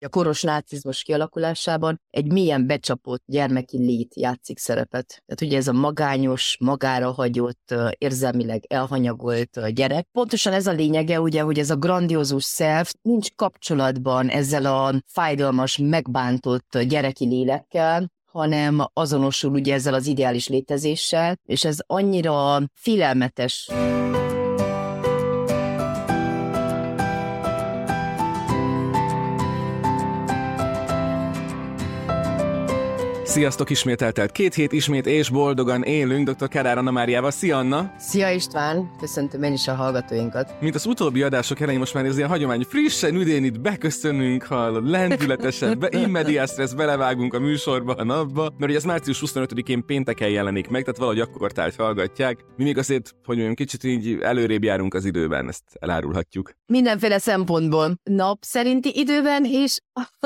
a koros nácizmus kialakulásában egy milyen becsapott gyermeki lét játszik szerepet. Tehát ugye ez a magányos, magára hagyott, érzelmileg elhanyagolt gyerek. Pontosan ez a lényege, ugye, hogy ez a grandiózus self nincs kapcsolatban ezzel a fájdalmas, megbántott gyereki lélekkel, hanem azonosul ugye ezzel az ideális létezéssel, és ez annyira félelmetes. Sziasztok, ismét eltelt két hét, ismét és boldogan élünk dr. Kádár Anna Máriával. Szia Anna! Szia István! Köszöntöm én is a hallgatóinkat. Mint az utóbbi adások elején most már ez ilyen hagyomány, frissen, üdén itt beköszönünk, hallod, lendületesen, be, immediás stressz, belevágunk a műsorba, a napba, mert ugye ez március 25-én pénteken jelenik meg, tehát valahogy akkor tárt hallgatják. Mi még azért, hogy mondjam, kicsit így előrébb járunk az időben, ezt elárulhatjuk. Mindenféle szempontból. Nap szerinti időben és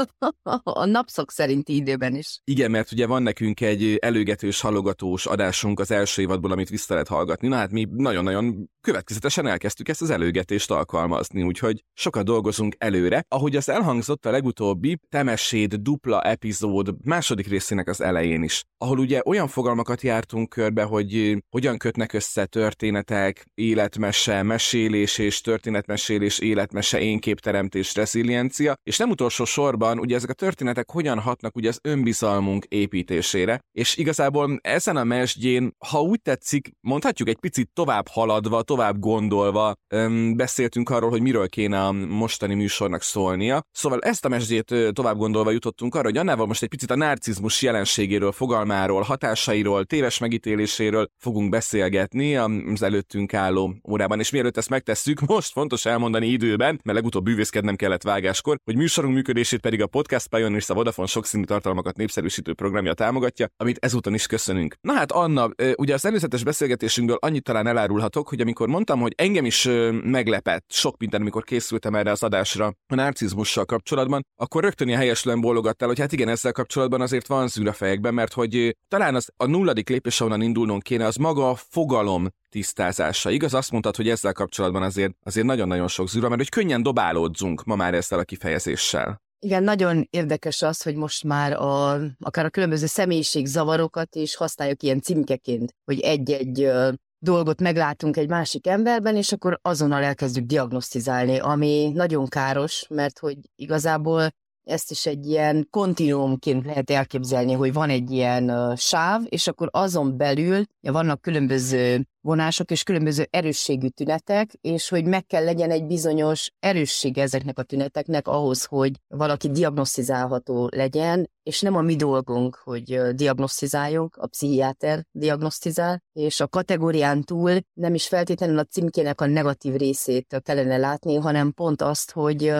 a napszok szerinti időben is. Igen, mert ugye van nekünk egy előgetős, halogatós adásunk az első évadból, amit vissza lehet hallgatni. Na hát mi nagyon-nagyon következetesen elkezdtük ezt az előgetést alkalmazni, úgyhogy sokat dolgozunk előre. Ahogy az elhangzott a legutóbbi Temesséd dupla epizód második részének az elején is, ahol ugye olyan fogalmakat jártunk körbe, hogy hogyan kötnek össze történetek, életmese, mesélés és történetmesélés, életmese, énképteremtés, reziliencia, és nem utolsó sorban ugye ezek a történetek hogyan hatnak ugye az önbizalmunk építésére, és igazából ezen a mesdjén, ha úgy tetszik, mondhatjuk egy picit tovább haladva, tovább gondolva öm, beszéltünk arról, hogy miről kéne a mostani műsornak szólnia. Szóval ezt a mesdjét tovább gondolva jutottunk arra, hogy Annával most egy picit a narcizmus jelenségéről, fogalmáról, hatásairól, téves megítéléséről fogunk beszélgetni az előttünk álló órában. És mielőtt ezt megtesszük, most fontos elmondani időben, mert legutóbb bűvészkednem kellett vágáskor, hogy műsorunk működését pedig a Podcast Pioneers a Vodafone sokszínű tartalmakat népszerűsítő programja támogatja, amit ezúton is köszönünk. Na hát Anna, ugye az előzetes beszélgetésünkből annyit talán elárulhatok, hogy amikor mondtam, hogy engem is meglepett sok minden, amikor készültem erre az adásra a narcizmussal kapcsolatban, akkor rögtön ilyen helyeslően bólogattál, hogy hát igen, ezzel kapcsolatban azért van zűr a fejekben, mert hogy talán az a nulladik lépés, ahonnan indulnunk kéne, az maga a fogalom tisztázása. Igaz, azt mondtad, hogy ezzel kapcsolatban azért, azért nagyon-nagyon sok zűra, mert hogy könnyen dobálódzunk ma már ezzel a kifejezéssel. Igen, nagyon érdekes az, hogy most már a, akár a különböző személyiségzavarokat is használjuk ilyen címkeként, hogy egy-egy dolgot meglátunk egy másik emberben, és akkor azonnal elkezdjük diagnosztizálni, ami nagyon káros, mert hogy igazából ezt is egy ilyen kontinuumként lehet elképzelni, hogy van egy ilyen uh, sáv, és akkor azon belül ja, vannak különböző vonások és különböző erősségű tünetek, és hogy meg kell legyen egy bizonyos erősség ezeknek a tüneteknek ahhoz, hogy valaki diagnosztizálható legyen, és nem a mi dolgunk, hogy diagnosztizáljunk, a pszichiáter diagnosztizál, és a kategórián túl nem is feltétlenül a címkének a negatív részét kellene látni, hanem pont azt, hogy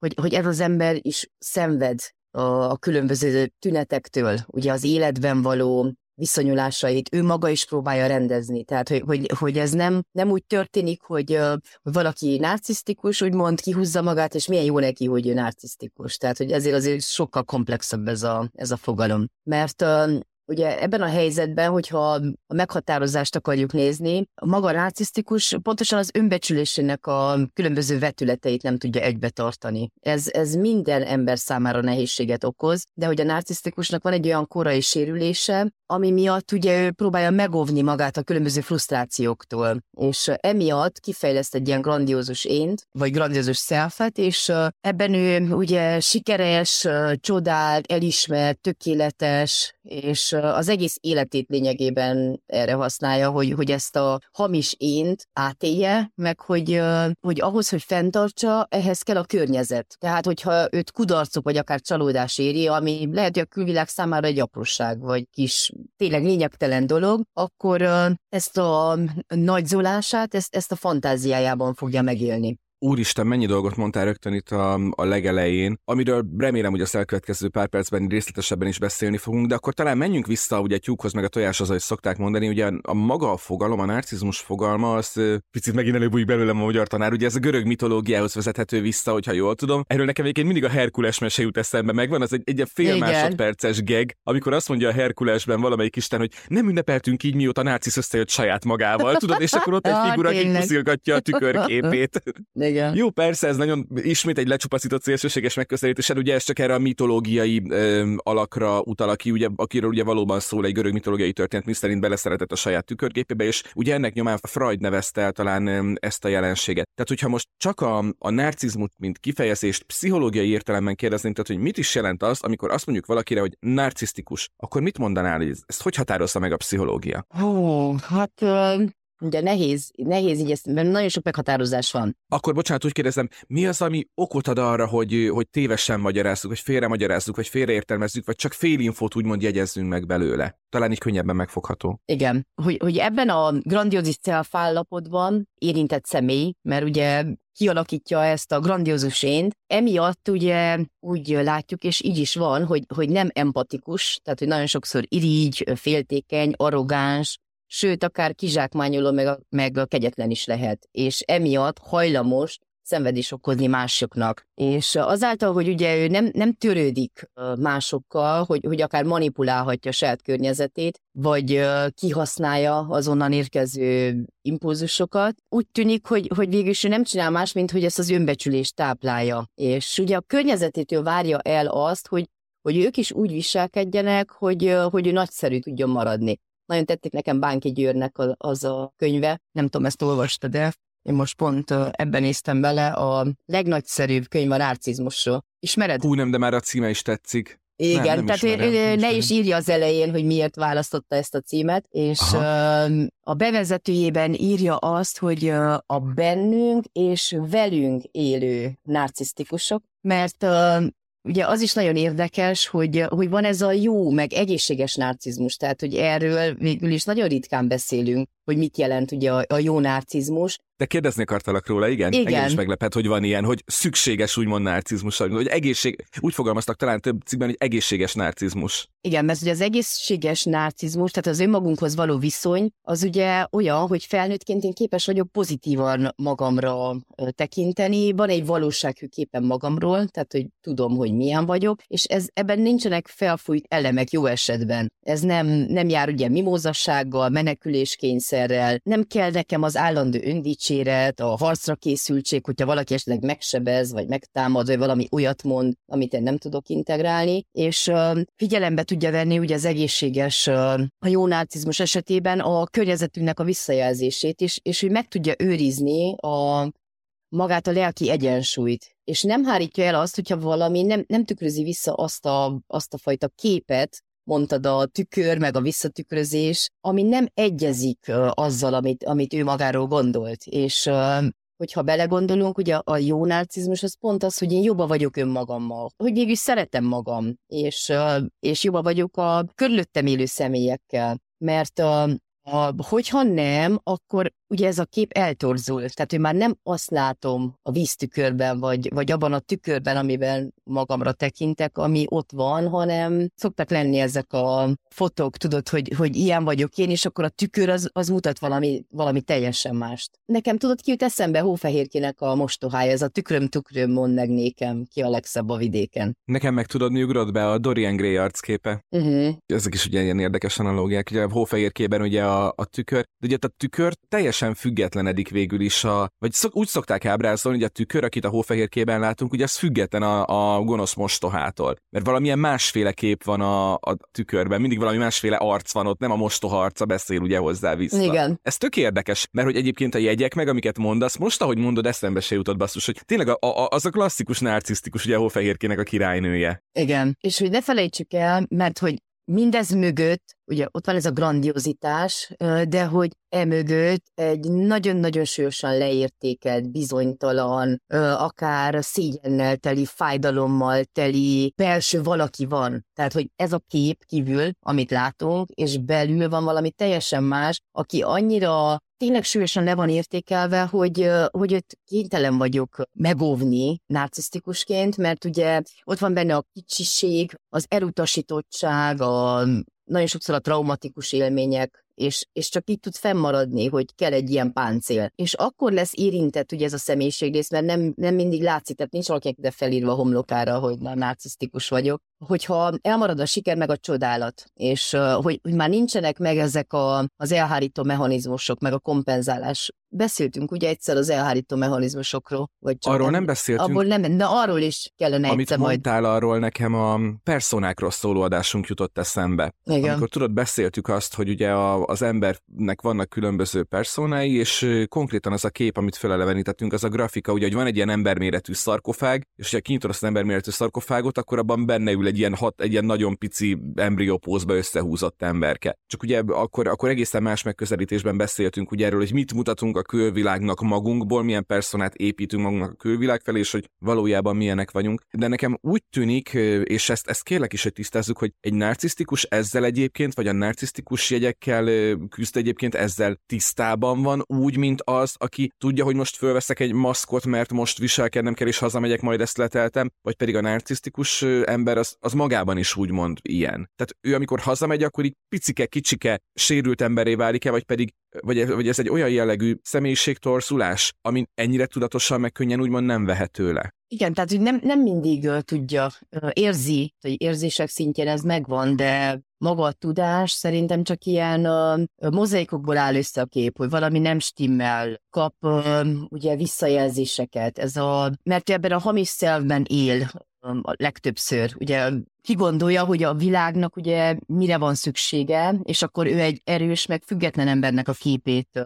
hogy, hogy ez az ember is szenved a, a különböző tünetektől, ugye az életben való viszonyulásait ő maga is próbálja rendezni. Tehát, hogy, hogy, hogy ez nem, nem úgy történik, hogy, hogy valaki narcisztikus, úgymond kihúzza magát, és milyen jó neki, hogy ő narcisztikus. Tehát, hogy ezért azért sokkal komplexebb ez a, ez a fogalom. Mert Ugye ebben a helyzetben, hogyha a meghatározást akarjuk nézni, a maga narcisztikus pontosan az önbecsülésének a különböző vetületeit nem tudja egybe tartani. Ez, ez minden ember számára nehézséget okoz, de hogy a narcisztikusnak van egy olyan korai sérülése, ami miatt ugye ő próbálja megóvni magát a különböző frusztrációktól, és emiatt kifejleszt egy ilyen grandiózus ént, vagy grandiózus szelfet, és ebben ő ugye sikeres, csodált, elismert, tökéletes, és az egész életét lényegében erre használja, hogy, hogy ezt a hamis ént átélje, meg hogy, hogy ahhoz, hogy fenntartsa, ehhez kell a környezet. Tehát, hogyha őt kudarcok, vagy akár csalódás éri, ami lehet, hogy a külvilág számára egy apróság, vagy kis tényleg lényegtelen dolog, akkor ezt a nagyzolását, ezt, ezt a fantáziájában fogja megélni. Úristen, mennyi dolgot mondtál rögtön itt a, a legelején, amiről remélem, hogy a elkövetkező pár percben részletesebben is beszélni fogunk, de akkor talán menjünk vissza ugye a tyúkhoz, meg a tojáshoz, ahogy szokták mondani, ugye a maga a fogalom, a narcizmus fogalma, az picit megint előbújik belőlem a magyar tanár, ugye ez a görög mitológiához vezethető vissza, hogyha jól tudom. Erről nekem egyébként mindig a Herkules mese jut eszembe, megvan az egy, egy fél Igen. másodperces geg, amikor azt mondja a Herkulesben valamelyik isten, hogy nem ünnepeltünk így, mióta Narcisz összejött saját magával, tudod, és akkor ott egy figura, aki a tükörképét. igen. Jó, persze, ez nagyon ismét egy lecsupaszított szélsőséges megközelítés, hát ugye ez csak erre a mitológiai ö, alakra utal, aki ugye, akiről ugye valóban szól egy görög mitológiai történet, miszerint beleszeretett a saját tükörgépébe, és ugye ennek nyomán Freud nevezte el talán ezt a jelenséget. Tehát, hogyha most csak a, a narcizmut, mint kifejezést pszichológiai értelemben kérdezném, tehát, hogy mit is jelent az, amikor azt mondjuk valakire, hogy narcisztikus, akkor mit mondanál, hogy ezt hogy határozza meg a pszichológia? Ó, hát Ugye nehéz, nehéz így ezt, mert nagyon sok meghatározás van. Akkor bocsánat, úgy kérdezem, mi az, ami okot ad arra, hogy, hogy tévesen magyarázzuk, vagy félre magyarázzuk, vagy félreértelmezzük, vagy csak fél infót úgymond jegyezzünk meg belőle? Talán így könnyebben megfogható. Igen, hogy, hogy ebben a grandiózis celfállapotban érintett személy, mert ugye kialakítja ezt a grandiózus ént, emiatt ugye úgy látjuk, és így is van, hogy, hogy nem empatikus, tehát hogy nagyon sokszor irigy, féltékeny, arrogáns, sőt, akár kizsákmányoló, meg meg kegyetlen is lehet, és emiatt hajlamos szenvedés okozni másoknak. És azáltal, hogy ugye ő nem, nem törődik másokkal, hogy, hogy akár manipulálhatja a saját környezetét, vagy kihasználja azonnan érkező impulzusokat, úgy tűnik, hogy, hogy végül is ő nem csinál más, mint hogy ezt az önbecsülést táplálja. És ugye a környezetétől várja el azt, hogy hogy ők is úgy viselkedjenek, hogy, hogy ő nagyszerű tudjon maradni. Nagyon tették nekem Bánki Győrnek az a könyve, nem tudom, ezt olvastad de én most pont ebben néztem bele, a legnagyszerűbb könyv a narcizmusról. Ismered? Hú, nem, de már a címe is tetszik. Igen, nem, nem tehát ismerem, ne is írja az elején, hogy miért választotta ezt a címet, és Aha. a bevezetőjében írja azt, hogy a bennünk és velünk élő narcisztikusok, mert Ugye az is nagyon érdekes, hogy, hogy van ez a jó, meg egészséges narcizmus, tehát hogy erről végül is nagyon ritkán beszélünk, hogy mit jelent ugye a, a jó narcizmus. De kérdezni akartalak róla, igen? igen. Engem is meglepett, hogy van ilyen, hogy szükséges úgymond narcizmus, hogy egészség, úgy fogalmaztak talán több cikkben, hogy egészséges narcizmus. Igen, mert ugye az egészséges narcizmus, tehát az önmagunkhoz való viszony, az ugye olyan, hogy felnőttként én képes vagyok pozitívan magamra tekinteni, van egy valósághű képen magamról, tehát hogy tudom, hogy milyen vagyok, és ez ebben nincsenek felfújt elemek jó esetben. Ez nem, nem jár ugye mimózassággal, meneküléskényszerrel, nem kell nekem az állandó öndicséret, a harcra készültség, hogyha valaki esetleg megsebez, vagy megtámad, vagy valami olyat mond, amit én nem tudok integrálni, és uh, figyelembe tudja venni ugye az egészséges, a jó narcizmus esetében a környezetünknek a visszajelzését is, és hogy meg tudja őrizni a magát a lelki egyensúlyt, és nem hárítja el azt, hogyha valami nem, nem tükrözi vissza azt a, azt a fajta képet, mondtad a tükör, meg a visszatükrözés, ami nem egyezik azzal, amit, amit ő magáról gondolt. És hogyha belegondolunk, ugye a jó narcizmus az pont az, hogy én jobban vagyok önmagammal, hogy mégis szeretem magam, és, és jobban vagyok a körülöttem élő személyekkel, mert a, hogyha nem, akkor ugye ez a kép eltorzul. Tehát, hogy már nem azt látom a víztükörben, vagy, vagy abban a tükörben, amiben magamra tekintek, ami ott van, hanem szoktak lenni ezek a fotók, tudod, hogy, hogy ilyen vagyok én, és akkor a tükör az, az mutat valami, valami teljesen mást. Nekem tudod, ki jut eszembe Hófehérkének a mostohája, ez a tükröm tükröm mond meg nékem, ki a legszebb a vidéken. Nekem meg tudod, mi ugrott be a Dorian Gray arcképe. Uh-huh. Ezek is ugye ilyen érdekes analógiák. Ugye a Hófehérkében ugye a, a tükör, de ugye a tükör teljesen függetlenedik végül is a, vagy szok, úgy szokták ábrázolni, hogy a tükör, akit a hófehérkében látunk, ugye ez független a, a gonosz mostohától. Mert valamilyen másféle kép van a, a tükörben, mindig valami másféle arc van ott, nem a mostoha arca beszél ugye hozzá vissza. Igen. Ez tök érdekes, mert hogy egyébként a jegyek meg, amiket mondasz, most ahogy mondod, eszembe se jutott basszus, hogy tényleg a, a, az a klasszikus narcisztikus, ugye a hófehérkének a királynője. Igen. És hogy ne felejtsük el, mert hogy mindez mögött, ugye ott van ez a grandiozitás, de hogy emögött egy nagyon-nagyon súlyosan leértékelt, bizonytalan, akár szégyennel teli, fájdalommal teli belső valaki van. Tehát, hogy ez a kép kívül, amit látunk, és belül van valami teljesen más, aki annyira tényleg súlyosan le van értékelve, hogy, hogy őt kénytelen vagyok megóvni narcisztikusként, mert ugye ott van benne a kicsiség, az elutasítottság, a, nagyon sokszor a traumatikus élmények, és, és csak így tud fennmaradni, hogy kell egy ilyen páncél. És akkor lesz érintett ugye ez a személyiségrész, mert nem, nem mindig látszik, tehát nincs valakinek de felírva a homlokára, hogy na, narcisztikus vagyok, hogyha elmarad a siker meg a csodálat, és hogy, hogy már nincsenek meg ezek a, az elhárító mechanizmusok, meg a kompenzálás. Beszéltünk ugye egyszer az elhárító mechanizmusokról. Vagy csak arról nem, nem beszéltünk. Abból nem, de arról is kellene Amit egyszer majd. arról, nekem a personákról szóló adásunk jutott eszembe. Igen. Amikor tudod, beszéltük azt, hogy ugye a, az embernek vannak különböző personái, és konkrétan az a kép, amit felelevenítettünk, az a grafika, ugye, hogy van egy ilyen emberméretű szarkofág, és ugye kinyitod azt az emberméretű szarkofágot, akkor abban benne ül egy ilyen, hat, egy ilyen nagyon pici embriópózba összehúzott emberke. Csak ugye akkor, akkor egészen más megközelítésben beszéltünk ugye erről, hogy mit mutatunk a külvilágnak magunkból, milyen personát építünk magunknak a külvilág felé, és hogy valójában milyenek vagyunk. De nekem úgy tűnik, és ezt, ezt kérlek is, hogy tisztázzuk, hogy egy narcisztikus ezzel egyébként, vagy a narcisztikus jegyekkel küzd egyébként ezzel tisztában van, úgy, mint az, aki tudja, hogy most fölveszek egy maszkot, mert most viselkednem kell, és hazamegyek, majd ezt leteltem, vagy pedig a narcisztikus ember az, az magában is úgymond ilyen. Tehát ő, amikor hazamegy, akkor így picike, kicsike, sérült emberé válik-e, vagy pedig vagy, vagy ez egy olyan jellegű személyiségtorszulás, ami ennyire tudatosan meg könnyen úgymond nem vehető le. Igen, tehát hogy nem, nem mindig uh, tudja, uh, érzi, hogy érzések szintjén ez megvan, de maga a tudás szerintem csak ilyen uh, mozaikokból áll össze a kép, hogy valami nem stimmel, kap uh, ugye visszajelzéseket, ez a, mert ebben a hamis szelvben él a legtöbbször. Ugye ki gondolja, hogy a világnak ugye mire van szüksége, és akkor ő egy erős, meg független embernek a képét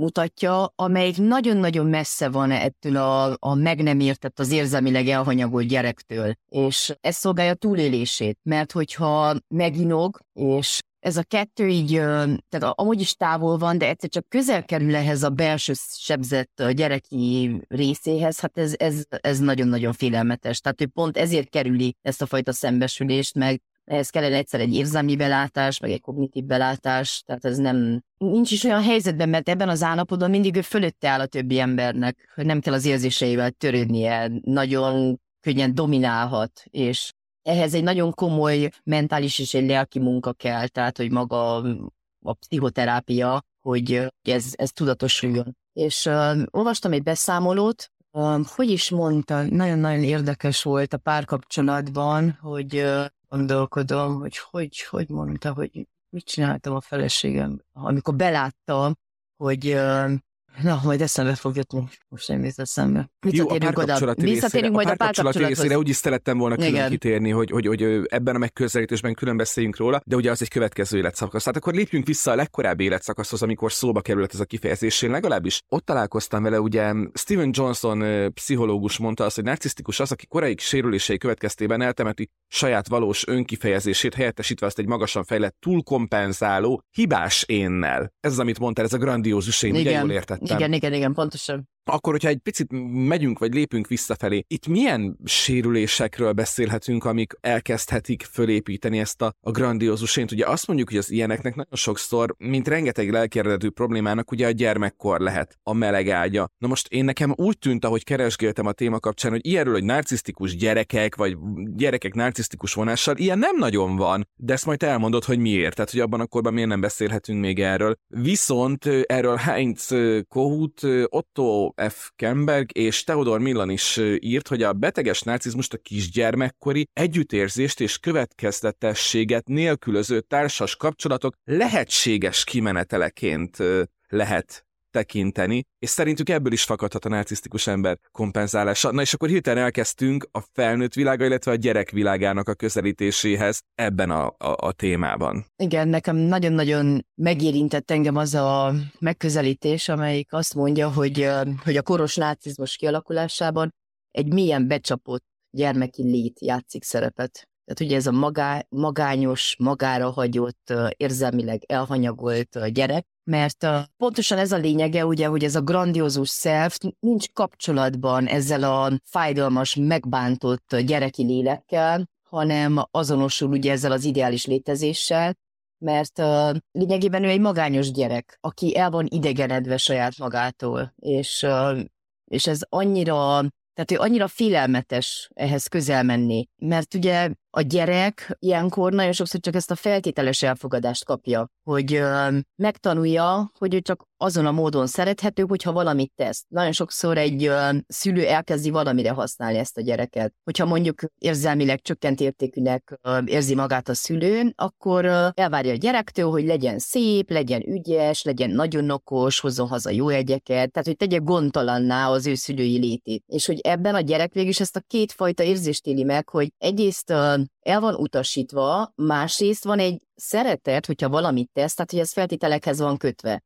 mutatja, amelyik nagyon-nagyon messze van ettől a, a meg nem értett, az érzelmileg elhanyagolt gyerektől. És ez szolgálja túlélését, mert hogyha meginog, és ez a kettő így, tehát amúgy is távol van, de egyszer csak közel kerül ehhez a belső sebzett gyereki részéhez, hát ez, ez, ez nagyon-nagyon félelmetes. Tehát ő pont ezért kerüli ezt a fajta szembesülést, meg ehhez kellene egyszer egy érzelmi belátás, meg egy kognitív belátás, tehát ez nem, nincs is olyan helyzetben, mert ebben az állapotban mindig ő fölötte áll a többi embernek, hogy nem kell az érzéseivel törődnie, nagyon könnyen dominálhat, és ehhez egy nagyon komoly mentális és egy lelki munka kell, tehát hogy maga a pszichoterápia, hogy ez, ez tudatosuljon. És uh, olvastam egy beszámolót, uh, hogy is mondta, nagyon-nagyon érdekes volt a párkapcsolatban, hogy uh, gondolkodom, hogy hogy, hogy mondta, hogy mit csináltam a feleségem, amikor beláttam, hogy Na, majd eszembe fog jutni. Most nem jut eszembe. Visszatérünk Jó, a oda. Visszatérünk majd a párkapcsolat részére úgy is szerettem volna külön Igen. kitérni, hogy, hogy, hogy ebben a megközelítésben külön beszéljünk róla, de ugye az egy következő életszakasz. Tehát akkor lépjünk vissza a legkorábbi életszakaszhoz, amikor szóba került ez a kifejezés. Én legalábbis ott találkoztam vele, ugye Steven Johnson pszichológus mondta azt, hogy narcisztikus az, aki korai sérülései következtében eltemeti saját valós önkifejezését, helyettesítve azt egy magasan fejlett, túlkompenzáló, hibás énnel. Ez az, amit mondtál, ez a grandiózus én, ugye jól értettem. Igen, igen, igen, pontosan. Akkor, hogyha egy picit megyünk, vagy lépünk visszafelé, itt milyen sérülésekről beszélhetünk, amik elkezdhetik fölépíteni ezt a, a grandiózus ént? Ugye azt mondjuk, hogy az ilyeneknek nagyon sokszor, mint rengeteg lelkérdető problémának, ugye a gyermekkor lehet a meleg ágya. Na most én nekem úgy tűnt, ahogy keresgéltem a téma kapcsán, hogy ilyenről, hogy narcisztikus gyerekek, vagy gyerekek narcisztikus vonással, ilyen nem nagyon van, de ezt majd elmondod, hogy miért, tehát hogy abban a korban miért nem beszélhetünk még erről. Viszont erről Heinz Kohut, Otto F. Kemberg és Theodor Millan is írt, hogy a beteges narcizmust a kisgyermekkori együttérzést és következtetességet nélkülöző társas kapcsolatok lehetséges kimeneteleként lehet tekinteni, és szerintük ebből is fakadhat a narcisztikus ember kompenzálása. Na és akkor hirtelen elkezdtünk a felnőtt világa, illetve a gyerek világának a közelítéséhez ebben a, a, a témában. Igen, nekem nagyon-nagyon megérintett engem az a megközelítés, amelyik azt mondja, hogy, hogy a koros narcizmus kialakulásában egy milyen becsapott gyermeki lét játszik szerepet. Tehát ugye ez a magá, magányos, magára hagyott, érzelmileg elhanyagolt gyerek, mert pontosan ez a lényege, ugye, hogy ez a grandiózus self nincs kapcsolatban ezzel a fájdalmas, megbántott gyereki lélekkel, hanem azonosul ugye ezzel az ideális létezéssel, mert lényegében ő egy magányos gyerek, aki el van idegenedve saját magától, és, és ez annyira tehát ő annyira félelmetes ehhez közel menni, mert ugye a gyerek ilyenkor nagyon sokszor csak ezt a feltételes elfogadást kapja, hogy ö, megtanulja, hogy ő csak azon a módon szerethető, hogyha valamit tesz. Nagyon sokszor egy ö, szülő elkezdi valamire használni ezt a gyereket. Hogyha mondjuk érzelmileg csökkent értékűnek ö, érzi magát a szülő, akkor ö, elvárja a gyerektől, hogy legyen szép, legyen ügyes, legyen nagyon okos, hozzon haza jó egyeket, tehát hogy tegye gondtalanná az ő szülői létét. És hogy ebben a gyerek végül is ezt a kétfajta érzést éli meg, hogy egyrészt el van utasítva, másrészt van egy szeretet, hogyha valamit tesz, tehát hogy ez feltételekhez van kötve.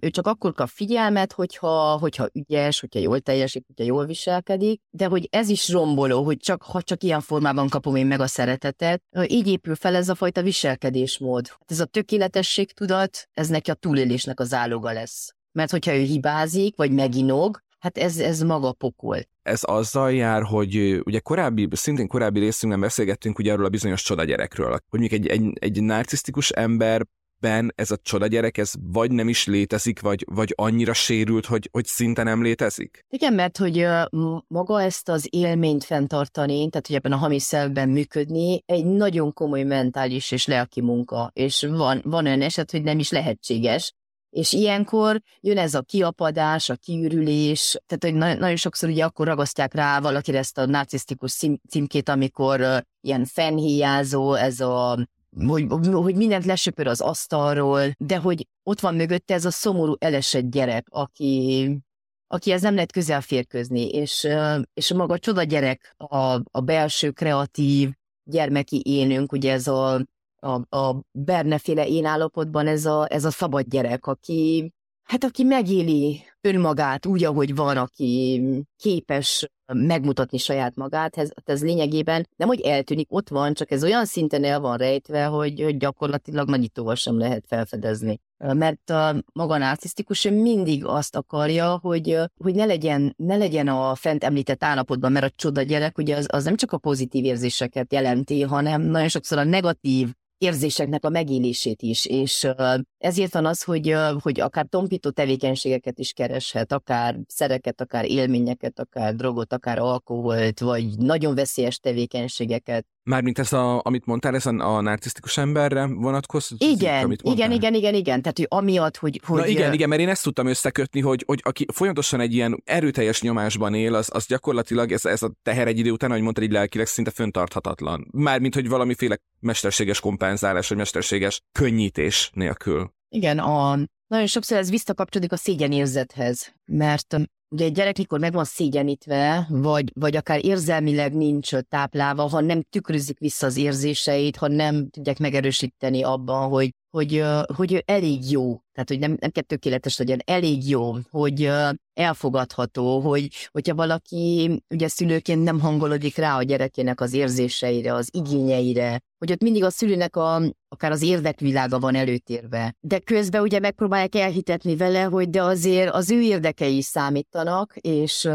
ő csak akkor kap figyelmet, hogyha, hogyha ügyes, hogyha jól teljesít, hogyha jól viselkedik, de hogy ez is romboló, hogy csak, ha csak ilyen formában kapom én meg a szeretetet, így épül fel ez a fajta viselkedésmód. Hát ez a tökéletesség tudat, ez neki a túlélésnek az áloga lesz. Mert hogyha ő hibázik, vagy meginog, hát ez, ez maga pokol. Ez azzal jár, hogy ugye korábbi, szintén korábbi részünkben beszélgettünk ugye arról a bizonyos csoda gyerekről, hogy mondjuk egy, egy, egy narcisztikus ember ben ez a csoda gyerek, ez vagy nem is létezik, vagy, vagy annyira sérült, hogy, hogy szinte nem létezik? Igen, mert hogy maga ezt az élményt fenntartani, tehát hogy ebben a hamis szelben működni, egy nagyon komoly mentális és lelki munka, és van, van olyan eset, hogy nem is lehetséges, és ilyenkor jön ez a kiapadás, a kiürülés, tehát hogy nagyon sokszor ugye akkor ragasztják rá valakire ezt a narcisztikus címkét, amikor ilyen fennhíjázó, ez a hogy, hogy mindent lesöpör az asztalról, de hogy ott van mögötte ez a szomorú elesett gyerek, aki, aki ez nem lehet közel férközni, és, és maga a csoda gyerek, a, a belső kreatív gyermeki énünk, ugye ez a a, a Berneféle én állapotban ez a, ez a szabad gyerek, aki, hát aki megéli önmagát úgy, ahogy van, aki képes megmutatni saját magát, ez, ez lényegében nem, hogy eltűnik, ott van, csak ez olyan szinten el van rejtve, hogy, hogy gyakorlatilag nagyítóval sem lehet felfedezni. Mert a maga narcisztikus mindig azt akarja, hogy, hogy ne, legyen, ne legyen a fent említett állapotban, mert a csoda gyerek ugye az, az nem csak a pozitív érzéseket jelenti, hanem nagyon sokszor a negatív érzéseknek a megélését is, és ezért van az, hogy, hogy akár tompító tevékenységeket is kereshet, akár szereket, akár élményeket, akár drogot, akár alkoholt, vagy nagyon veszélyes tevékenységeket. Mármint ez, a, amit mondtál, ez a, a narcisztikus emberre vonatkozik? Igen, amit igen, igen, igen, igen. Tehát, hogy amiatt, hogy... hogy Na igen, igen, mert én ezt tudtam összekötni, hogy, hogy aki folyamatosan egy ilyen erőteljes nyomásban él, az, az gyakorlatilag ez, ez a teher egy idő után, ahogy mondtad, így lelkileg szinte föntarthatatlan. Mármint, hogy valamiféle mesterséges kompenzálás, vagy mesterséges könnyítés nélkül. Igen, a, nagyon sokszor ez visszakapcsolódik a szégyenérzethez, mert Ugye egy gyerek, mikor meg van szégyenítve, vagy, vagy akár érzelmileg nincs táplálva, ha nem tükrözik vissza az érzéseit, ha nem tudják megerősíteni abban, hogy, hogy, hogy elég jó, tehát hogy nem, nem kell tökéletes legyen, elég jó, hogy elfogadható, hogy hogyha valaki ugye szülőként nem hangolodik rá a gyerekének az érzéseire, az igényeire, hogy ott mindig a szülőnek a, akár az érdekvilága van előtérve. De közben ugye megpróbálják elhitetni vele, hogy de azért az ő érdekei is számítanak, és,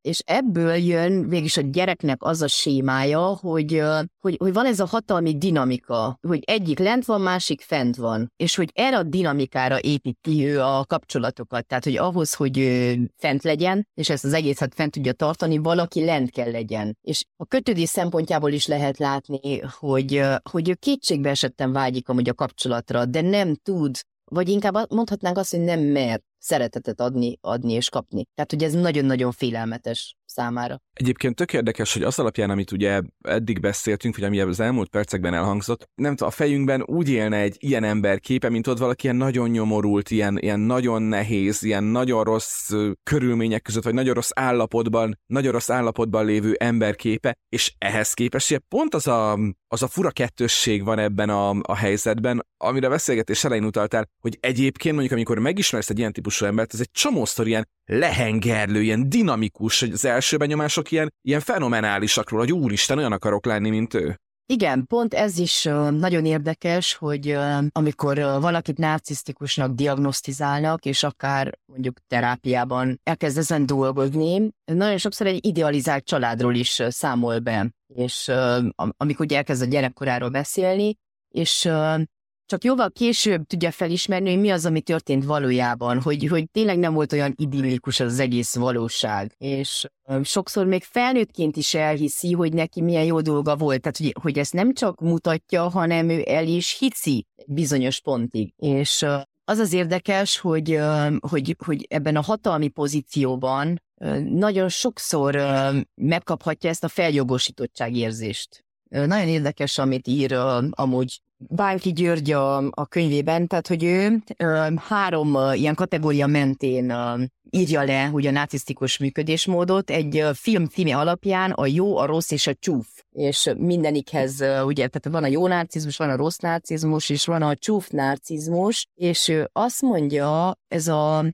és ebből jön végülis a gyereknek az a sémája, hogy, hogy, hogy van ez a hatalmi dinamika, hogy egyik lent van, másik fent van, és hogy erre a dinamikára építi ő a kapcsolatokat, tehát hogy ahhoz, hogy fent legyen, és ezt az egészet fent tudja tartani, valaki lent kell legyen. És a kötődés szempontjából is lehet látni, hogy, hogy ő kétségbe esettem vágyik amúgy a kapcsolatra, de nem tud, vagy inkább mondhatnánk azt, hogy nem mer szeretetet adni, adni és kapni. Tehát, hogy ez nagyon-nagyon félelmetes számára. Egyébként tök érdekes, hogy az alapján, amit ugye eddig beszéltünk, vagy ami az elmúlt percekben elhangzott, nem tudom, a fejünkben úgy élne egy ilyen ember képe, mint ott valaki ilyen nagyon nyomorult, ilyen, ilyen nagyon nehéz, ilyen nagyon rossz körülmények között, vagy nagyon rossz állapotban, nagyon rossz állapotban lévő ember képe, és ehhez képest pont az a, az a fura kettősség van ebben a, a helyzetben, amire a beszélgetés elején utaltál, hogy egyébként mondjuk, amikor megismersz egy ilyen típusú embert, ez egy csomószor ilyen lehengerlő, ilyen dinamikus, hogy az első benyomások ilyen, ilyen fenomenálisak róla, hogy úristen, olyan akarok lenni, mint ő. Igen, pont ez is nagyon érdekes, hogy amikor valakit narcisztikusnak diagnosztizálnak, és akár mondjuk terápiában elkezd ezen dolgozni, nagyon sokszor egy idealizált családról is számol be, és amikor ugye elkezd a gyerekkoráról beszélni, és csak jóval később tudja felismerni, hogy mi az, ami történt valójában, hogy, hogy tényleg nem volt olyan idillikus az egész valóság. És sokszor még felnőttként is elhiszi, hogy neki milyen jó dolga volt. Tehát, hogy, hogy ezt nem csak mutatja, hanem ő el is hiszi bizonyos pontig. És az az érdekes, hogy, hogy, hogy ebben a hatalmi pozícióban nagyon sokszor megkaphatja ezt a feljogosítottság érzést. Nagyon érdekes, amit ír amúgy Bánki György a, a könyvében, tehát hogy ő három ilyen kategória mentén írja le ugye a narcisztikus működésmódot egy film címe alapján a jó, a rossz és a csúf. És mindenikhez ugye, tehát van a jó narcizmus, van a rossz narcizmus, és van a csúf narcizmus, és ő azt mondja, ez a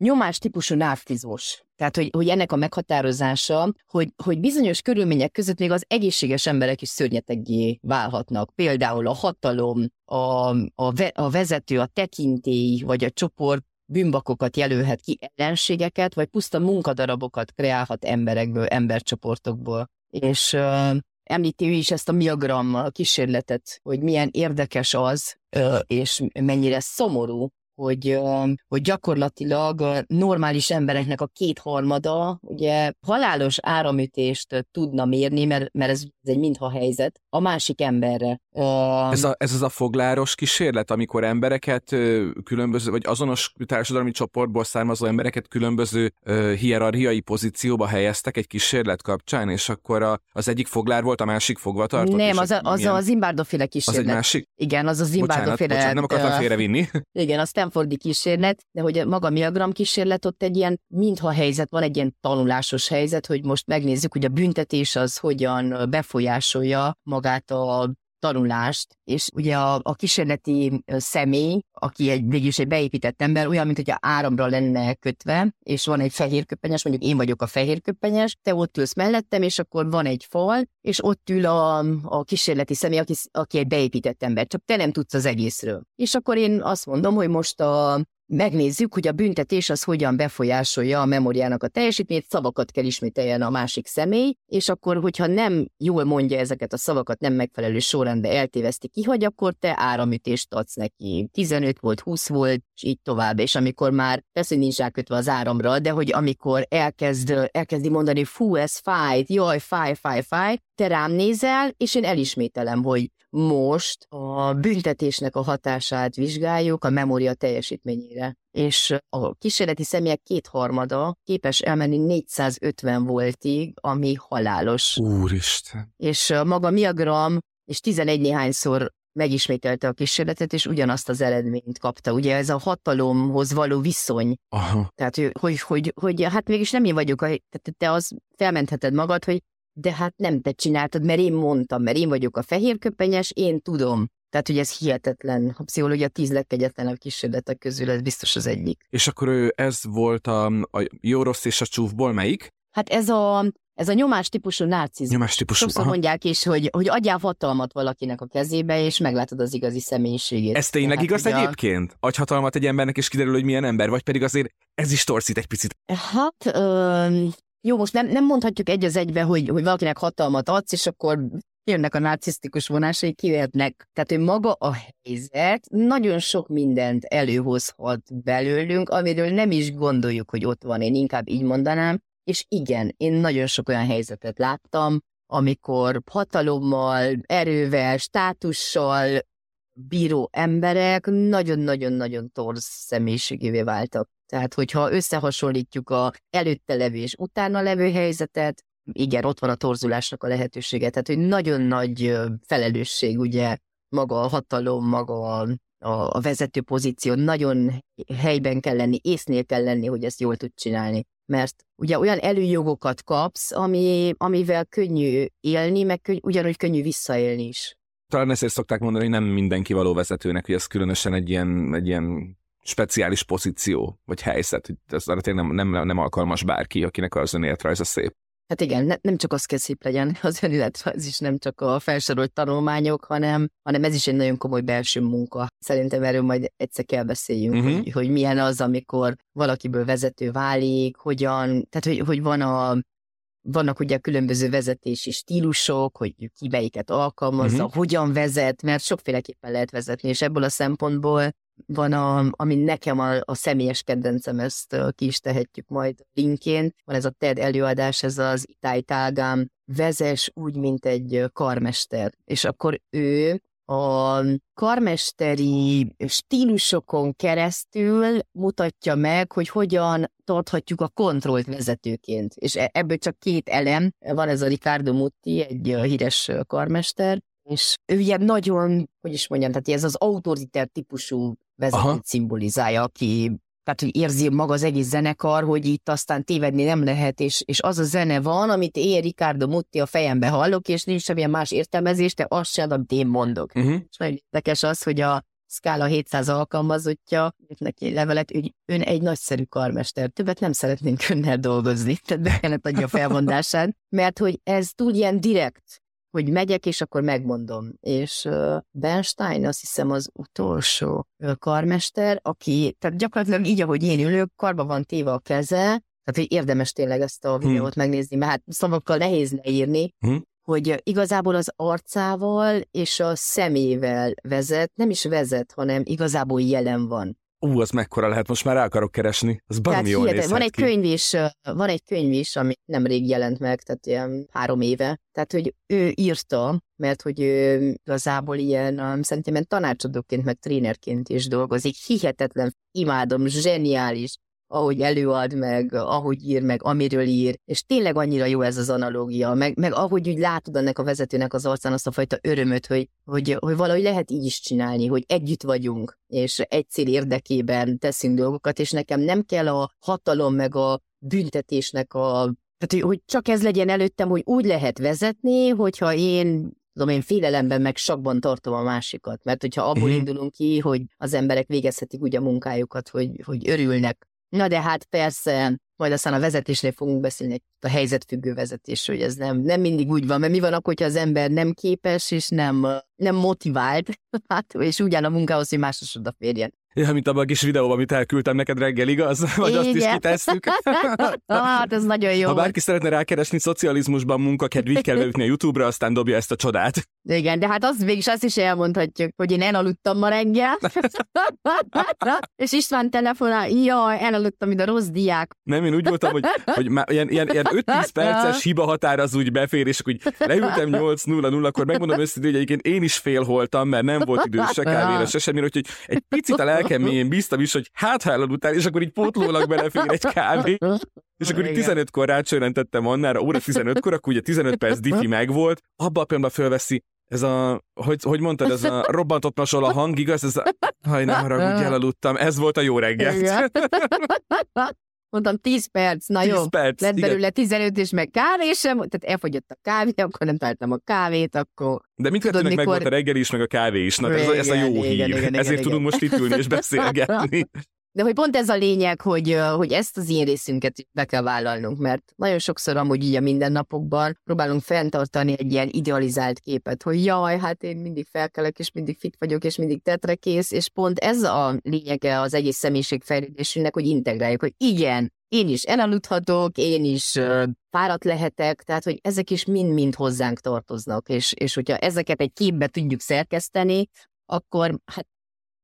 nyomás típusú narcizmus. Tehát, hogy, hogy ennek a meghatározása, hogy, hogy bizonyos körülmények között még az egészséges emberek is szörnyeteggé válhatnak. Például a hatalom, a, a, ve, a vezető, a tekintély, vagy a csoport bűnbakokat jelölhet ki ellenségeket, vagy puszta munkadarabokat kreálhat emberekből, embercsoportokból. És uh, említi ő is ezt a miagram kísérletet, hogy milyen érdekes az, uh, és mennyire szomorú, hogy, hogy gyakorlatilag normális embereknek a kétharmada ugye halálos áramütést tudna mérni, mert, mert ez, ez egy mintha helyzet, a másik emberre. Ez, a, ez az a fogláros kísérlet, amikor embereket különböző, vagy azonos társadalmi csoportból származó embereket különböző uh, hierarchiai pozícióba helyeztek egy kísérlet kapcsán, és akkor a, az egyik foglár volt, a másik fogva tartott? Nem, az, a, az milyen... a Zimbárdoféle kísérlet. Az egy másik? Igen, az a Zimbárdoféle. nem akartam félrevinni. Igen, a Stanfordi kísérlet, de hogy maga miagram kísérlet ott egy ilyen, mintha helyzet, van egy ilyen tanulásos helyzet, hogy most megnézzük, hogy a büntetés az hogyan befolyásolja magát a tanulást, és ugye a, a kísérleti személy, aki egy, végülis egy beépített ember, olyan, mint hogyha áramra lenne kötve, és van egy fehér köpenyes, mondjuk én vagyok a fehér köpenyes, te ott ülsz mellettem, és akkor van egy fal, és ott ül a, a kísérleti személy, aki, aki egy beépített ember, csak te nem tudsz az egészről. És akkor én azt mondom, hogy most a, megnézzük, hogy a büntetés az hogyan befolyásolja a memóriának a teljesítményét, szavakat kell ismételjen a másik személy, és akkor, hogyha nem jól mondja ezeket a szavakat, nem megfelelő sorrendben eltéveszti, kihagy, akkor te áramütést adsz neki. 15 volt, 20 volt, és így tovább. És amikor már, persze, hogy nincs rákötve az áramra, de hogy amikor elkezd, elkezdi mondani, fú, ez fáj, jaj, fáj, fáj, fáj, te rám nézel, és én elismételem, hogy most a büntetésnek a hatását vizsgáljuk a memória teljesítményére. És a kísérleti személyek kétharmada képes elmenni 450 voltig, ami halálos. Úristen! És maga miagram, és 11 néhányszor megismételte a kísérletet, és ugyanazt az eredményt kapta. Ugye ez a hatalomhoz való viszony. Aha. Tehát, hogy, hogy, hogy, hogy hát mégis nem én vagyok, a, tehát te az felmentheted magad, hogy de hát nem te csináltad, mert én mondtam, mert én vagyok a fehérköpenyes, én tudom. Tehát, hogy ez hihetetlen. A pszichológia tíz legkegyetlenebb kísérletek közül ez biztos az egyik. És akkor ő, ez volt a, a jó, rossz és a csúfból melyik? Hát ez a, ez a nyomás típusú narcizmus. Nyomás típusú. Sokszor aha. mondják is, hogy, hogy adjál hatalmat valakinek a kezébe, és meglátod az igazi személyiségét. Ez tényleg Tehát, igaz egyébként? Adj hatalmat egy embernek, és kiderül, hogy milyen ember, vagy pedig azért ez is torzít egy picit? Hát, ö, jó, most nem, nem mondhatjuk egy az egybe, hogy, hogy valakinek hatalmat adsz, és akkor jönnek a narcisztikus vonásai, kivetnek. Tehát, hogy maga a helyzet nagyon sok mindent előhozhat belőlünk, amiről nem is gondoljuk, hogy ott van, én inkább így mondanám. És igen, én nagyon sok olyan helyzetet láttam, amikor hatalommal, erővel, státussal bíró emberek nagyon-nagyon-nagyon torz személyiségévé váltak. Tehát, hogyha összehasonlítjuk a előtte levő és utána levő helyzetet, igen, ott van a torzulásnak a lehetősége. Tehát, hogy nagyon nagy felelősség, ugye, maga a hatalom, maga a, a, a vezető pozíció, nagyon helyben kell lenni, észnél kell lenni, hogy ezt jól tud csinálni. Mert ugye olyan előjogokat kapsz, ami, amivel könnyű élni, meg könny, ugyanúgy könnyű visszaélni is. Talán ezért szokták mondani, hogy nem mindenki való vezetőnek, hogy ez különösen egy ilyen, egy ilyen speciális pozíció, vagy helyzet, hogy ez arra tényleg nem, nem, nem alkalmas bárki, akinek az önéletrajza szép. Hát igen, ne, nem csak az kell szép legyen, az önéletrajz is nem csak a felsorolt tanulmányok, hanem, hanem ez is egy nagyon komoly belső munka. Szerintem erről majd egyszer kell beszéljünk, uh-huh. hogy, hogy milyen az, amikor valakiből vezető válik, hogyan, tehát hogy, hogy van a vannak ugye különböző vezetési stílusok, hogy ki melyiket alkalmazza, uh-huh. hogyan vezet, mert sokféleképpen lehet vezetni, és ebből a szempontból van, a, ami nekem a, a személyes kedvencem, ezt ki is tehetjük majd linkén. Van ez a TED előadás, ez az Itai Tágám, vezes úgy, mint egy karmester. És akkor ő a karmesteri stílusokon keresztül mutatja meg, hogy hogyan tarthatjuk a kontrollt vezetőként. És e-, ebből csak két elem. Van ez a Ricardo Mutti, egy híres karmester, és ő ilyen nagyon, hogy is mondjam, tehát ez az autoritár típusú vezetőt szimbolizálja, aki tehát, hogy érzi maga az egész zenekar, hogy itt aztán tévedni nem lehet, és, és az a zene van, amit én Ricardo Mutti a fejembe hallok, és nincs semmilyen más értelmezés, de azt sem, amit én mondok. Uh-huh. És nagyon érdekes az, hogy a Scala 700 alkalmazottja, neki levelet, hogy ön egy nagyszerű karmester, többet nem szeretnénk önnel dolgozni, tehát be kellett adja a felmondását, mert hogy ez túl ilyen direkt, hogy megyek, és akkor megmondom. És Bernstein azt hiszem az utolsó karmester, aki, tehát gyakorlatilag így, ahogy én ülök, karba van téve a keze, tehát hogy érdemes tényleg ezt a videót hmm. megnézni, mert hát szavakkal nehéz leírni, hmm. hogy igazából az arcával és a szemével vezet, nem is vezet, hanem igazából jelen van. Ú, az mekkora lehet, most már rá akarok keresni. Az baromi jól Van egy, könyv is, van egy könyv is, ami nemrég jelent meg, tehát ilyen három éve. Tehát, hogy ő írta, mert hogy ő igazából ilyen, szerintem ilyen tanácsadóként, meg trénerként is dolgozik. Hihetetlen, imádom, zseniális ahogy előad meg, ahogy ír meg, amiről ír, és tényleg annyira jó ez az analógia, meg, meg ahogy úgy látod ennek a vezetőnek az arcán azt a fajta örömöt, hogy, hogy, hogy valahogy lehet így is csinálni, hogy együtt vagyunk, és egy cél érdekében teszünk dolgokat, és nekem nem kell a hatalom meg a büntetésnek a tehát, hogy csak ez legyen előttem, hogy úgy lehet vezetni, hogyha én tudom én félelemben meg sakban tartom a másikat, mert hogyha abból uh-huh. indulunk ki, hogy az emberek végezhetik úgy a munkájukat, hogy, hogy örülnek Na de hát persze, majd aztán a vezetésnél fogunk beszélni a helyzetfüggő vezetés, hogy ez nem, nem mindig úgy van, mert mi van akkor, hogyha az ember nem képes és nem, nem motivált, hát, és áll a munkához, hogy másos odaférjen. Ja, mint abban a kis videóban, amit elküldtem neked reggel, igaz? Vagy Igen. azt is kitesszük. hát, ez nagyon jó. Ha bárki szeretne rákeresni szocializmusban munkakedv, így kell beütni a YouTube-ra, aztán dobja ezt a csodát. Igen, de hát azt végig azt is elmondhatjuk, hogy én elaludtam ma reggel. és István telefonál, jaj, elaludtam, mint a rossz diák. Nem, én úgy voltam, hogy, hogy már ilyen, ilyen, ilyen 5-10 perces hiba határ az úgy befér, és úgy leültem 8-0-0, akkor megmondom őszintén, hogy egyébként én is félholtam, mert nem volt idő se kávére, se semmi, hogy egy picit a lelkem mélyén bíztam is, hogy hát ha elaludtál, és akkor így pótlólag belefér egy kávé. És akkor így 15-kor rácsörrentettem Annára, óra 15-kor, akkor ugye 15 perc diffi megvolt, abban a pillanatban fölveszi, ez a, hogy, hogy mondtad, ez a robbantott masol a hang, igaz? Ez a, haj, nem haragudj, elaludtam. Ez volt a jó reggel. Mondtam 10 perc, na 10 jó, perc, lett belőle igen. 15 és meg kávé sem, tehát elfogyott a kávé, akkor nem találtam a kávét, akkor... De mindkettőnek mikor... meg volt a reggel is, meg a kávé is, na, ez, ez a jó igen, hír. Igen, igen, Ezért igen, tudunk igen. most itt ülni és beszélgetni. De hogy pont ez a lényeg, hogy, hogy ezt az én részünket be kell vállalnunk, mert nagyon sokszor amúgy így a mindennapokban próbálunk fenntartani egy ilyen idealizált képet, hogy jaj, hát én mindig felkelek, és mindig fit vagyok, és mindig tetrekész, és pont ez a lényege az egész személyiségfejlődésünknek, hogy integráljuk, hogy igen, én is elaludhatok, én is uh, fáradt lehetek, tehát hogy ezek is mind-mind hozzánk tartoznak, és, és hogyha ezeket egy képbe tudjuk szerkeszteni, akkor hát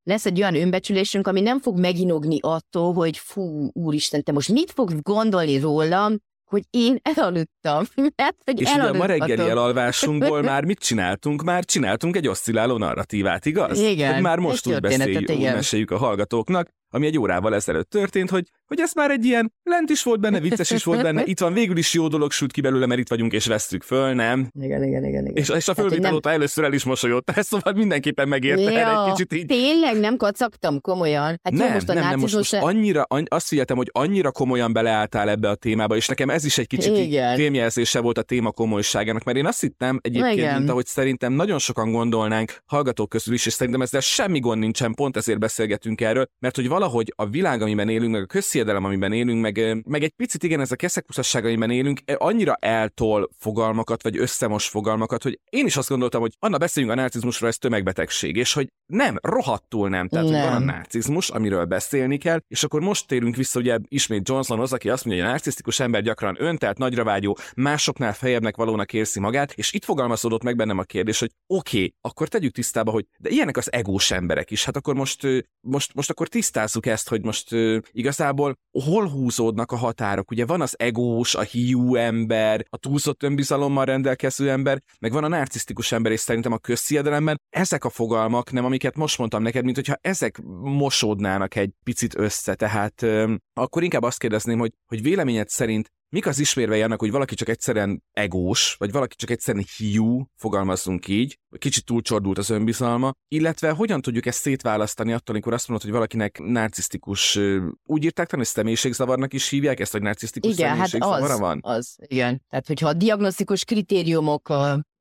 lesz egy olyan önbecsülésünk, ami nem fog meginogni attól, hogy fú, úristen, te most mit fogsz gondolni rólam, hogy én elaludtam. Mert, hogy és ugye a ma reggeli elalvásunkból már mit csináltunk? Már csináltunk egy oszcilláló narratívát, igaz? Igen. Hogy már most úgy beszéljük, úgy meséljük a hallgatóknak, ami egy órával ezelőtt történt, hogy, hogy ez már egy ilyen lent is volt benne, vicces is volt benne, itt van végül is jó dolog sült ki belőle, mert itt vagyunk és vesztük föl, nem? Igen, igen, igen. igen. És, és a fölvétel nem... óta először el is mosolyodtál, szóval mindenképpen megérte ja, egy kicsit így. Tényleg nem kacagtam komolyan. Hát nem, jó, most a nem, nem, most, most annyira, annyi, azt figyeltem, hogy annyira komolyan beleálltál ebbe a témába, és nekem ez is egy kicsit filmjelzése volt a téma komolyságának, mert én azt hittem egyébként, igen. mint ahogy szerintem nagyon sokan gondolnánk hallgatók közül is, és szerintem ezzel semmi gond nincsen, pont ezért beszélgetünk erről, mert hogy valahogy a világ, amiben élünk, meg a közsziedelem, amiben élünk, meg, meg egy picit igen, ez a keszekuszasság, amiben élünk, annyira eltol fogalmakat, vagy összemos fogalmakat, hogy én is azt gondoltam, hogy Anna, beszéljünk a narcizmusról, ez tömegbetegség, és hogy nem, rohadtul nem. Tehát, nem. hogy van a narcizmus, amiről beszélni kell, és akkor most térünk vissza ugye ismét Johnsonhoz, aki azt mondja, hogy a narcisztikus ember gyakran öntelt, nagyra vágyó, másoknál fejebbnek valónak érzi magát, és itt fogalmazódott meg bennem a kérdés, hogy oké, okay, akkor tegyük tisztába, hogy de ilyenek az egós emberek is. Hát akkor most, most, most akkor tisztázzuk ezt, hogy most igazából hol húzódnak a határok. Ugye van az egós, a hiú ember, a túlzott önbizalommal rendelkező ember, meg van a narcisztikus ember, és szerintem a közsziedelemben ezek a fogalmak, nem amiket most mondtam neked, mint hogyha ezek mosódnának egy picit össze. Tehát akkor inkább azt kérdezném, hogy, hogy véleményed szerint Mik az ismérvei annak, hogy valaki csak egyszerűen egós, vagy valaki csak egyszerűen hiú, fogalmazzunk így, kicsit túlcsordult az önbizalma, illetve hogyan tudjuk ezt szétválasztani attól, amikor azt mondod, hogy valakinek narcisztikus, úgy írták hogy személyiségzavarnak is hívják ezt, hogy narcisztikus igen, hát az, van? az, igen. Tehát, hogyha a diagnosztikus kritériumok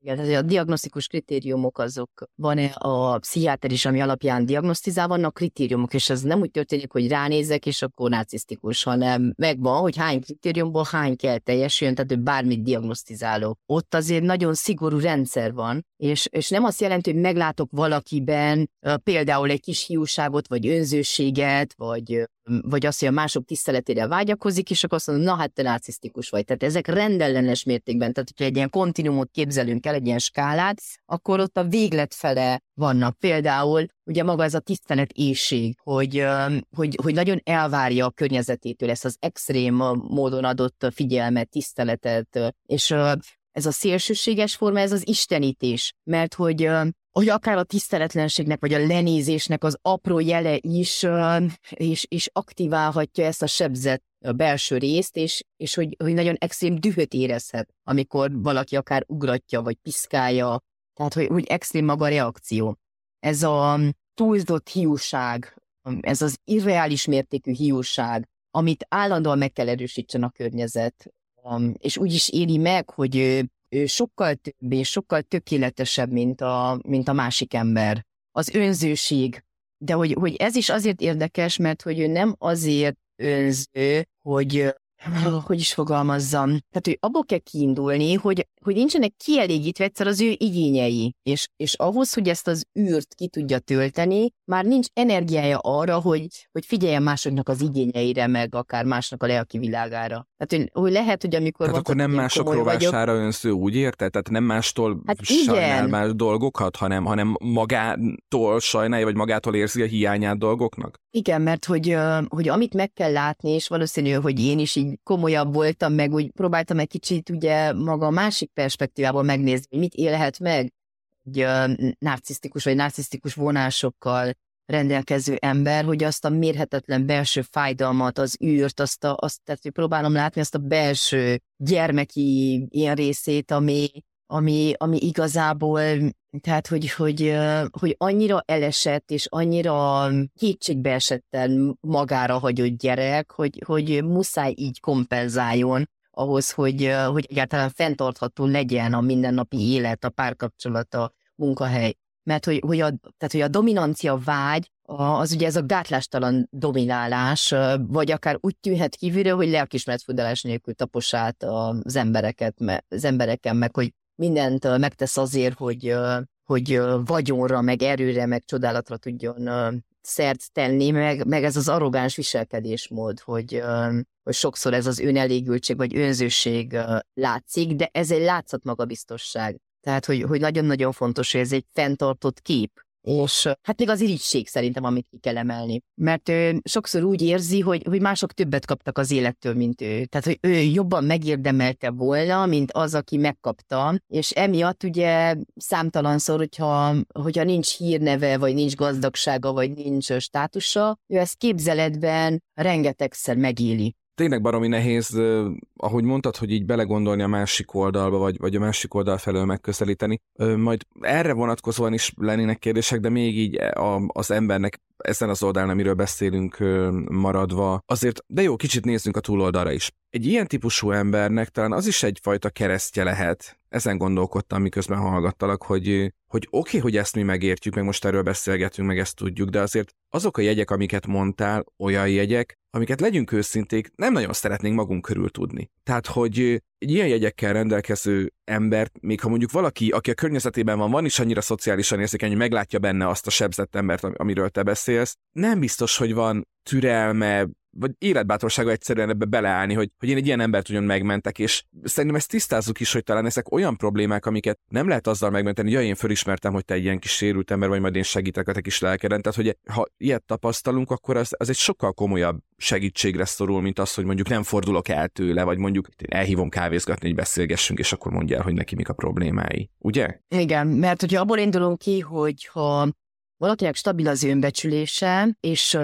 igen, tehát a diagnosztikus kritériumok azok van-e a pszichiáter is, ami alapján diagnosztizál, vannak kritériumok, és ez nem úgy történik, hogy ránézek, és akkor narcisztikus, hanem megvan, hogy hány kritériumból hány kell teljesüljön, tehát hogy bármit diagnosztizálok. Ott azért nagyon szigorú rendszer van, és, és nem azt jelenti, hogy meglátok valakiben például egy kis hiúságot, vagy önzőséget, vagy, vagy azt, hogy a mások tiszteletére vágyakozik, és akkor azt mondom, na hát te narcisztikus vagy. Tehát ezek rendellenes mértékben, tehát hogyha egy ilyen kontinumot képzelünk el, egy ilyen skálát, akkor ott a véglet fele vannak. Például ugye maga ez a tisztelet éjség, hogy, hogy, hogy nagyon elvárja a környezetétől ezt az extrém módon adott figyelmet, tiszteletet, és ez a szélsőséges forma, ez az istenítés, mert hogy hogy akár a tiszteletlenségnek, vagy a lenézésnek az apró jele is, és, és aktiválhatja ezt a sebzett belső részt, és, és hogy, hogy nagyon extrém dühöt érezhet, amikor valaki akár ugratja, vagy piszkálja, tehát hogy, hogy extrém maga a reakció. Ez a túlzott hiúság, ez az irreális mértékű hiúság, amit állandóan meg kell erősítsen a környezet, és úgy is éli meg, hogy ő, ő sokkal több és sokkal tökéletesebb, mint a, mint a másik ember. Az önzőség. De hogy, hogy ez is azért érdekes, mert hogy ő nem azért önző, hogy hogy is fogalmazzam, tehát hogy abból kell kiindulni, hogy, hogy nincsenek kielégítve egyszer az ő igényei, és, és ahhoz, hogy ezt az űrt ki tudja tölteni, már nincs energiája arra, hogy, hogy figyeljen másoknak az igényeire, meg akár másnak a lelki világára. Tehát, hogy, hogy lehet, hogy amikor... Tehát akkor nem mások rovására vagyok, önsző, úgy érted? Tehát nem mástól hát sajnál más dolgokat, hanem, hanem magától sajnálja, vagy magától érzi a hiányát dolgoknak? Igen, mert hogy, hogy amit meg kell látni, és valószínű, hogy én is így komolyabb voltam, meg úgy próbáltam egy kicsit ugye maga másik perspektívából megnézni, hogy mit élhet meg egy narcisztikus vagy narcisztikus vonásokkal rendelkező ember, hogy azt a mérhetetlen belső fájdalmat, az űrt, azt, a, azt tehát, hogy próbálom látni azt a belső gyermeki ilyen részét, ami, ami, ami igazából, tehát hogy, hogy, hogy annyira elesett, és annyira kétségbe esetten magára hagyott gyerek, hogy, hogy muszáj így kompenzáljon ahhoz, hogy, hogy egyáltalán fenntartható legyen a mindennapi élet, a párkapcsolat, a munkahely. Mert hogy, hogy, a, tehát, hogy a dominancia vágy, az ugye ez a gátlástalan dominálás, vagy akár úgy tűnhet kívülről, hogy lelkismeretfordulás nélkül tapos át az embereket, az embereken, meg hogy mindent megtesz azért, hogy, hogy vagyonra, meg erőre, meg csodálatra tudjon szert tenni, meg, meg ez az arrogáns viselkedésmód, hogy, hogy sokszor ez az önelégültség vagy önzőség látszik, de ez egy látszat magabiztosság. Tehát, hogy, hogy nagyon-nagyon fontos, hogy ez egy fenntartott kép, és hát még az irigység szerintem, amit ki kell emelni. Mert ő sokszor úgy érzi, hogy, hogy mások többet kaptak az élettől, mint ő. Tehát, hogy ő jobban megérdemelte volna, mint az, aki megkapta. És emiatt ugye számtalanszor, hogyha, hogyha nincs hírneve, vagy nincs gazdagsága, vagy nincs státusa, ő ezt képzeletben rengetegszer megéli tényleg baromi nehéz, ahogy mondtad, hogy így belegondolni a másik oldalba, vagy, vagy a másik oldal felől megközelíteni. Majd erre vonatkozóan is lennének kérdések, de még így a, az embernek ezen az oldalon, amiről beszélünk maradva, azért, de jó, kicsit nézzünk a túloldalra is. Egy ilyen típusú embernek talán az is egyfajta keresztje lehet, ezen gondolkodtam, miközben hallgattalak, hogy, hogy oké, okay, hogy ezt mi megértjük, meg most erről beszélgetünk, meg ezt tudjuk, de azért azok a jegyek, amiket mondtál, olyan jegyek, amiket legyünk őszinték, nem nagyon szeretnénk magunk körül tudni. Tehát, hogy egy ilyen jegyekkel rendelkező embert, még ha mondjuk valaki, aki a környezetében van, van is annyira szociálisan érzékeny, hogy meglátja benne azt a sebzett embert, amiről te beszélsz, nem biztos, hogy van türelme, vagy életbátorsága egyszerűen ebbe beleállni, hogy, hogy én egy ilyen embert ugyan megmentek, és szerintem ezt tisztázzuk is, hogy talán ezek olyan problémák, amiket nem lehet azzal megmenteni, hogy ja, én fölismertem, hogy te egy ilyen kis sérült ember vagy, majd én segítek a te kis lelkeden. Tehát, hogy ha ilyet tapasztalunk, akkor az, az egy sokkal komolyabb segítségre szorul, mint az, hogy mondjuk nem fordulok el tőle, vagy mondjuk elhívom kávézgatni, hogy beszélgessünk, és akkor mondja el, hogy neki mik a problémái. Ugye? Igen, mert hogyha abból indulunk ki, hogy ha valakinek stabil az önbecsülése, és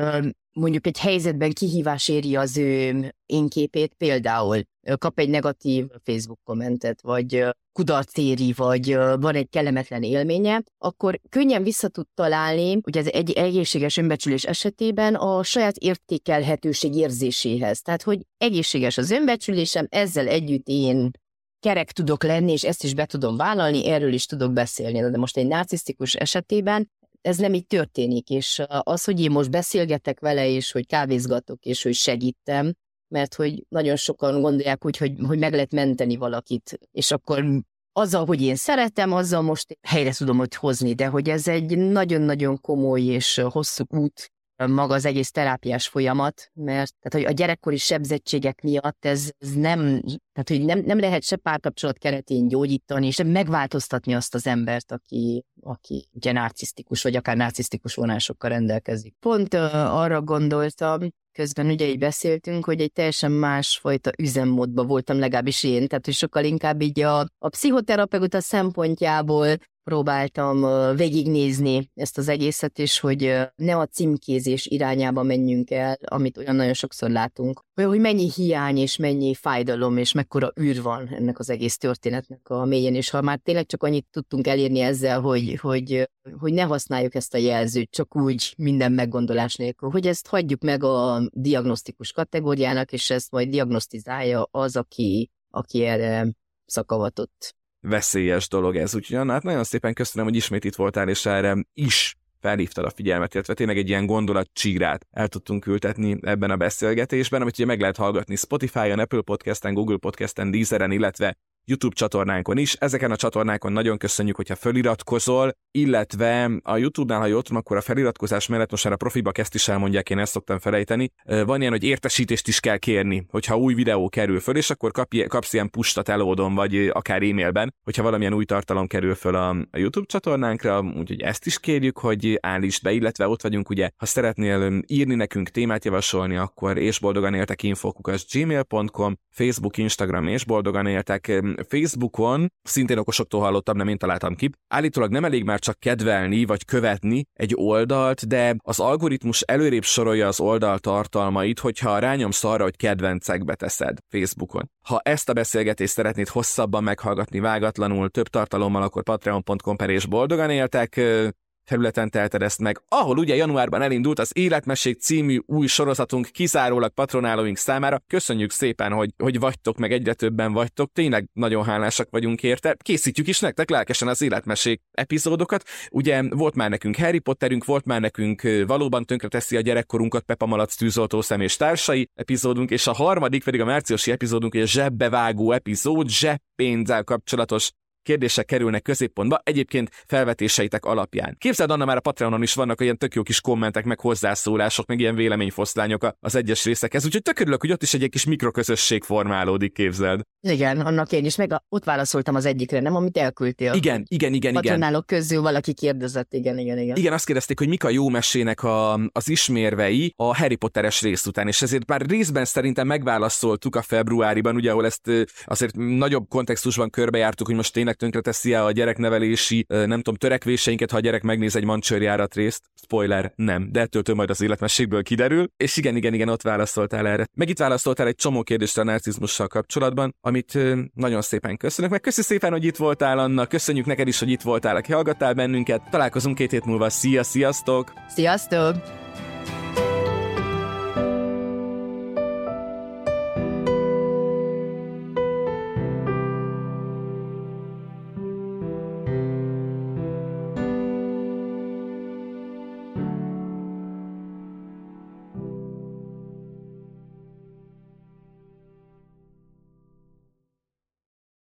mondjuk egy helyzetben kihívás éri az ő énképét, például kap egy negatív Facebook kommentet, vagy kudarc éri, vagy van egy kellemetlen élménye, akkor könnyen vissza tud találni, ugye ez egy egészséges önbecsülés esetében a saját értékelhetőség érzéséhez. Tehát, hogy egészséges az önbecsülésem, ezzel együtt én kerek tudok lenni, és ezt is be tudom vállalni, erről is tudok beszélni. De most egy narcisztikus esetében ez nem így történik, és az, hogy én most beszélgetek vele, és hogy kávézgatok, és hogy segítem, mert hogy nagyon sokan gondolják úgy, hogy, hogy meg lehet menteni valakit, és akkor azzal, hogy én szeretem, azzal most helyre tudom hogy hozni, de hogy ez egy nagyon-nagyon komoly és hosszú út, maga az egész terápiás folyamat, mert tehát, hogy a gyerekkori sebzettségek miatt ez, ez nem, tehát, hogy nem, nem lehet se párkapcsolat keretén gyógyítani, se megváltoztatni azt az embert, aki, aki ugye narcisztikus, vagy akár narcisztikus vonásokkal rendelkezik. Pont uh, arra gondoltam, közben ugye így beszéltünk, hogy egy teljesen másfajta üzemmódban voltam legalábbis én, tehát hogy sokkal inkább így a, a pszichoterapeuta szempontjából próbáltam végignézni ezt az egészet, és hogy ne a címkézés irányába menjünk el, amit olyan nagyon sokszor látunk. Hogy mennyi hiány és mennyi fájdalom és mekkora űr van ennek az egész történetnek a mélyén, és ha már tényleg csak annyit tudtunk elérni ezzel, hogy, hogy, hogy ne használjuk ezt a jelzőt, csak úgy minden meggondolás nélkül, hogy ezt hagyjuk meg a diagnosztikus kategóriának, és ezt majd diagnosztizálja az, aki, aki erre szakavatott veszélyes dolog ez. Úgyhogy Anna, hát nagyon szépen köszönöm, hogy ismét itt voltál, és erre is felhívtad a figyelmet, illetve tényleg egy ilyen gondolat csírát el tudtunk ültetni ebben a beszélgetésben, amit ugye meg lehet hallgatni Spotify-on, Apple Podcast-en, Google Podcast-en, Deezeren, illetve YouTube csatornánkon is. Ezeken a csatornákon nagyon köszönjük, hogyha feliratkozol, illetve a YouTube-nál, ha jól tudom, akkor a feliratkozás mellett most már a profiba ezt is elmondják, én ezt szoktam felejteni. Van ilyen, hogy értesítést is kell kérni, hogyha új videó kerül föl, és akkor kapj, kapsz ilyen pustat elódon, vagy akár e-mailben, hogyha valamilyen új tartalom kerül föl a, YouTube csatornánkra, úgyhogy ezt is kérjük, hogy állítsd be, illetve ott vagyunk ugye, ha szeretnél írni nekünk témát javasolni, akkor és boldogan éltek infokukas gmail.com, Facebook, Instagram és boldogan éltek Facebookon, szintén okosoktól hallottam, nem én találtam ki, állítólag nem elég már csak kedvelni vagy követni egy oldalt, de az algoritmus előrébb sorolja az oldal tartalmait, hogyha rányomsz arra, hogy kedvencekbe teszed Facebookon. Ha ezt a beszélgetést szeretnéd hosszabban meghallgatni vágatlanul, több tartalommal, akkor patreon.com per és boldogan éltek, területen telted ezt meg, ahol ugye januárban elindult az Életmesség című új sorozatunk kizárólag patronálóink számára. Köszönjük szépen, hogy, hogy vagytok, meg egyre többen vagytok, tényleg nagyon hálásak vagyunk érte. Készítjük is nektek lelkesen az Életmesség epizódokat. Ugye volt már nekünk Harry Potterünk, volt már nekünk valóban tönkreteszi a gyerekkorunkat Pepa Malac tűzoltó szem és társai epizódunk, és a harmadik pedig a márciusi epizódunk, egy zsebbevágó epizód, zseppénzzel kapcsolatos kérdések kerülnek középpontba, egyébként felvetéseitek alapján. Képzeld, Anna, már a Patreonon is vannak olyan tök jó kis kommentek, meg hozzászólások, meg ilyen véleményfoszlányok az egyes részekhez, úgyhogy tök örülök, hogy ott is egy kis mikroközösség formálódik, képzeld. Igen, annak én is, meg a, ott válaszoltam az egyikre, nem, amit elküldtél. Igen, igen, igen, igen. Patronálok közül valaki kérdezett, igen, igen, igen. Igen, azt kérdezték, hogy mik a jó mesének a, az ismérvei a Harry Potteres rész után, és ezért már részben szerintem megválaszoltuk a februáriban, ugye, ahol ezt azért nagyobb kontextusban körbejártuk, hogy most tényleg tényleg teszi el a gyereknevelési, nem tudom, törekvéseinket, ha a gyerek megnéz egy mancsőrjárat részt. Spoiler, nem, de ettől majd az életmességből kiderül. És igen, igen, igen, ott válaszoltál erre. Meg itt válaszoltál egy csomó kérdésre a narcizmussal kapcsolatban, amit nagyon szépen köszönök. Meg köszi szépen, hogy itt voltál, Anna. Köszönjük neked is, hogy itt voltál, aki hallgattál bennünket. Találkozunk két hét múlva. Szia, sziasztok! Sziasztok!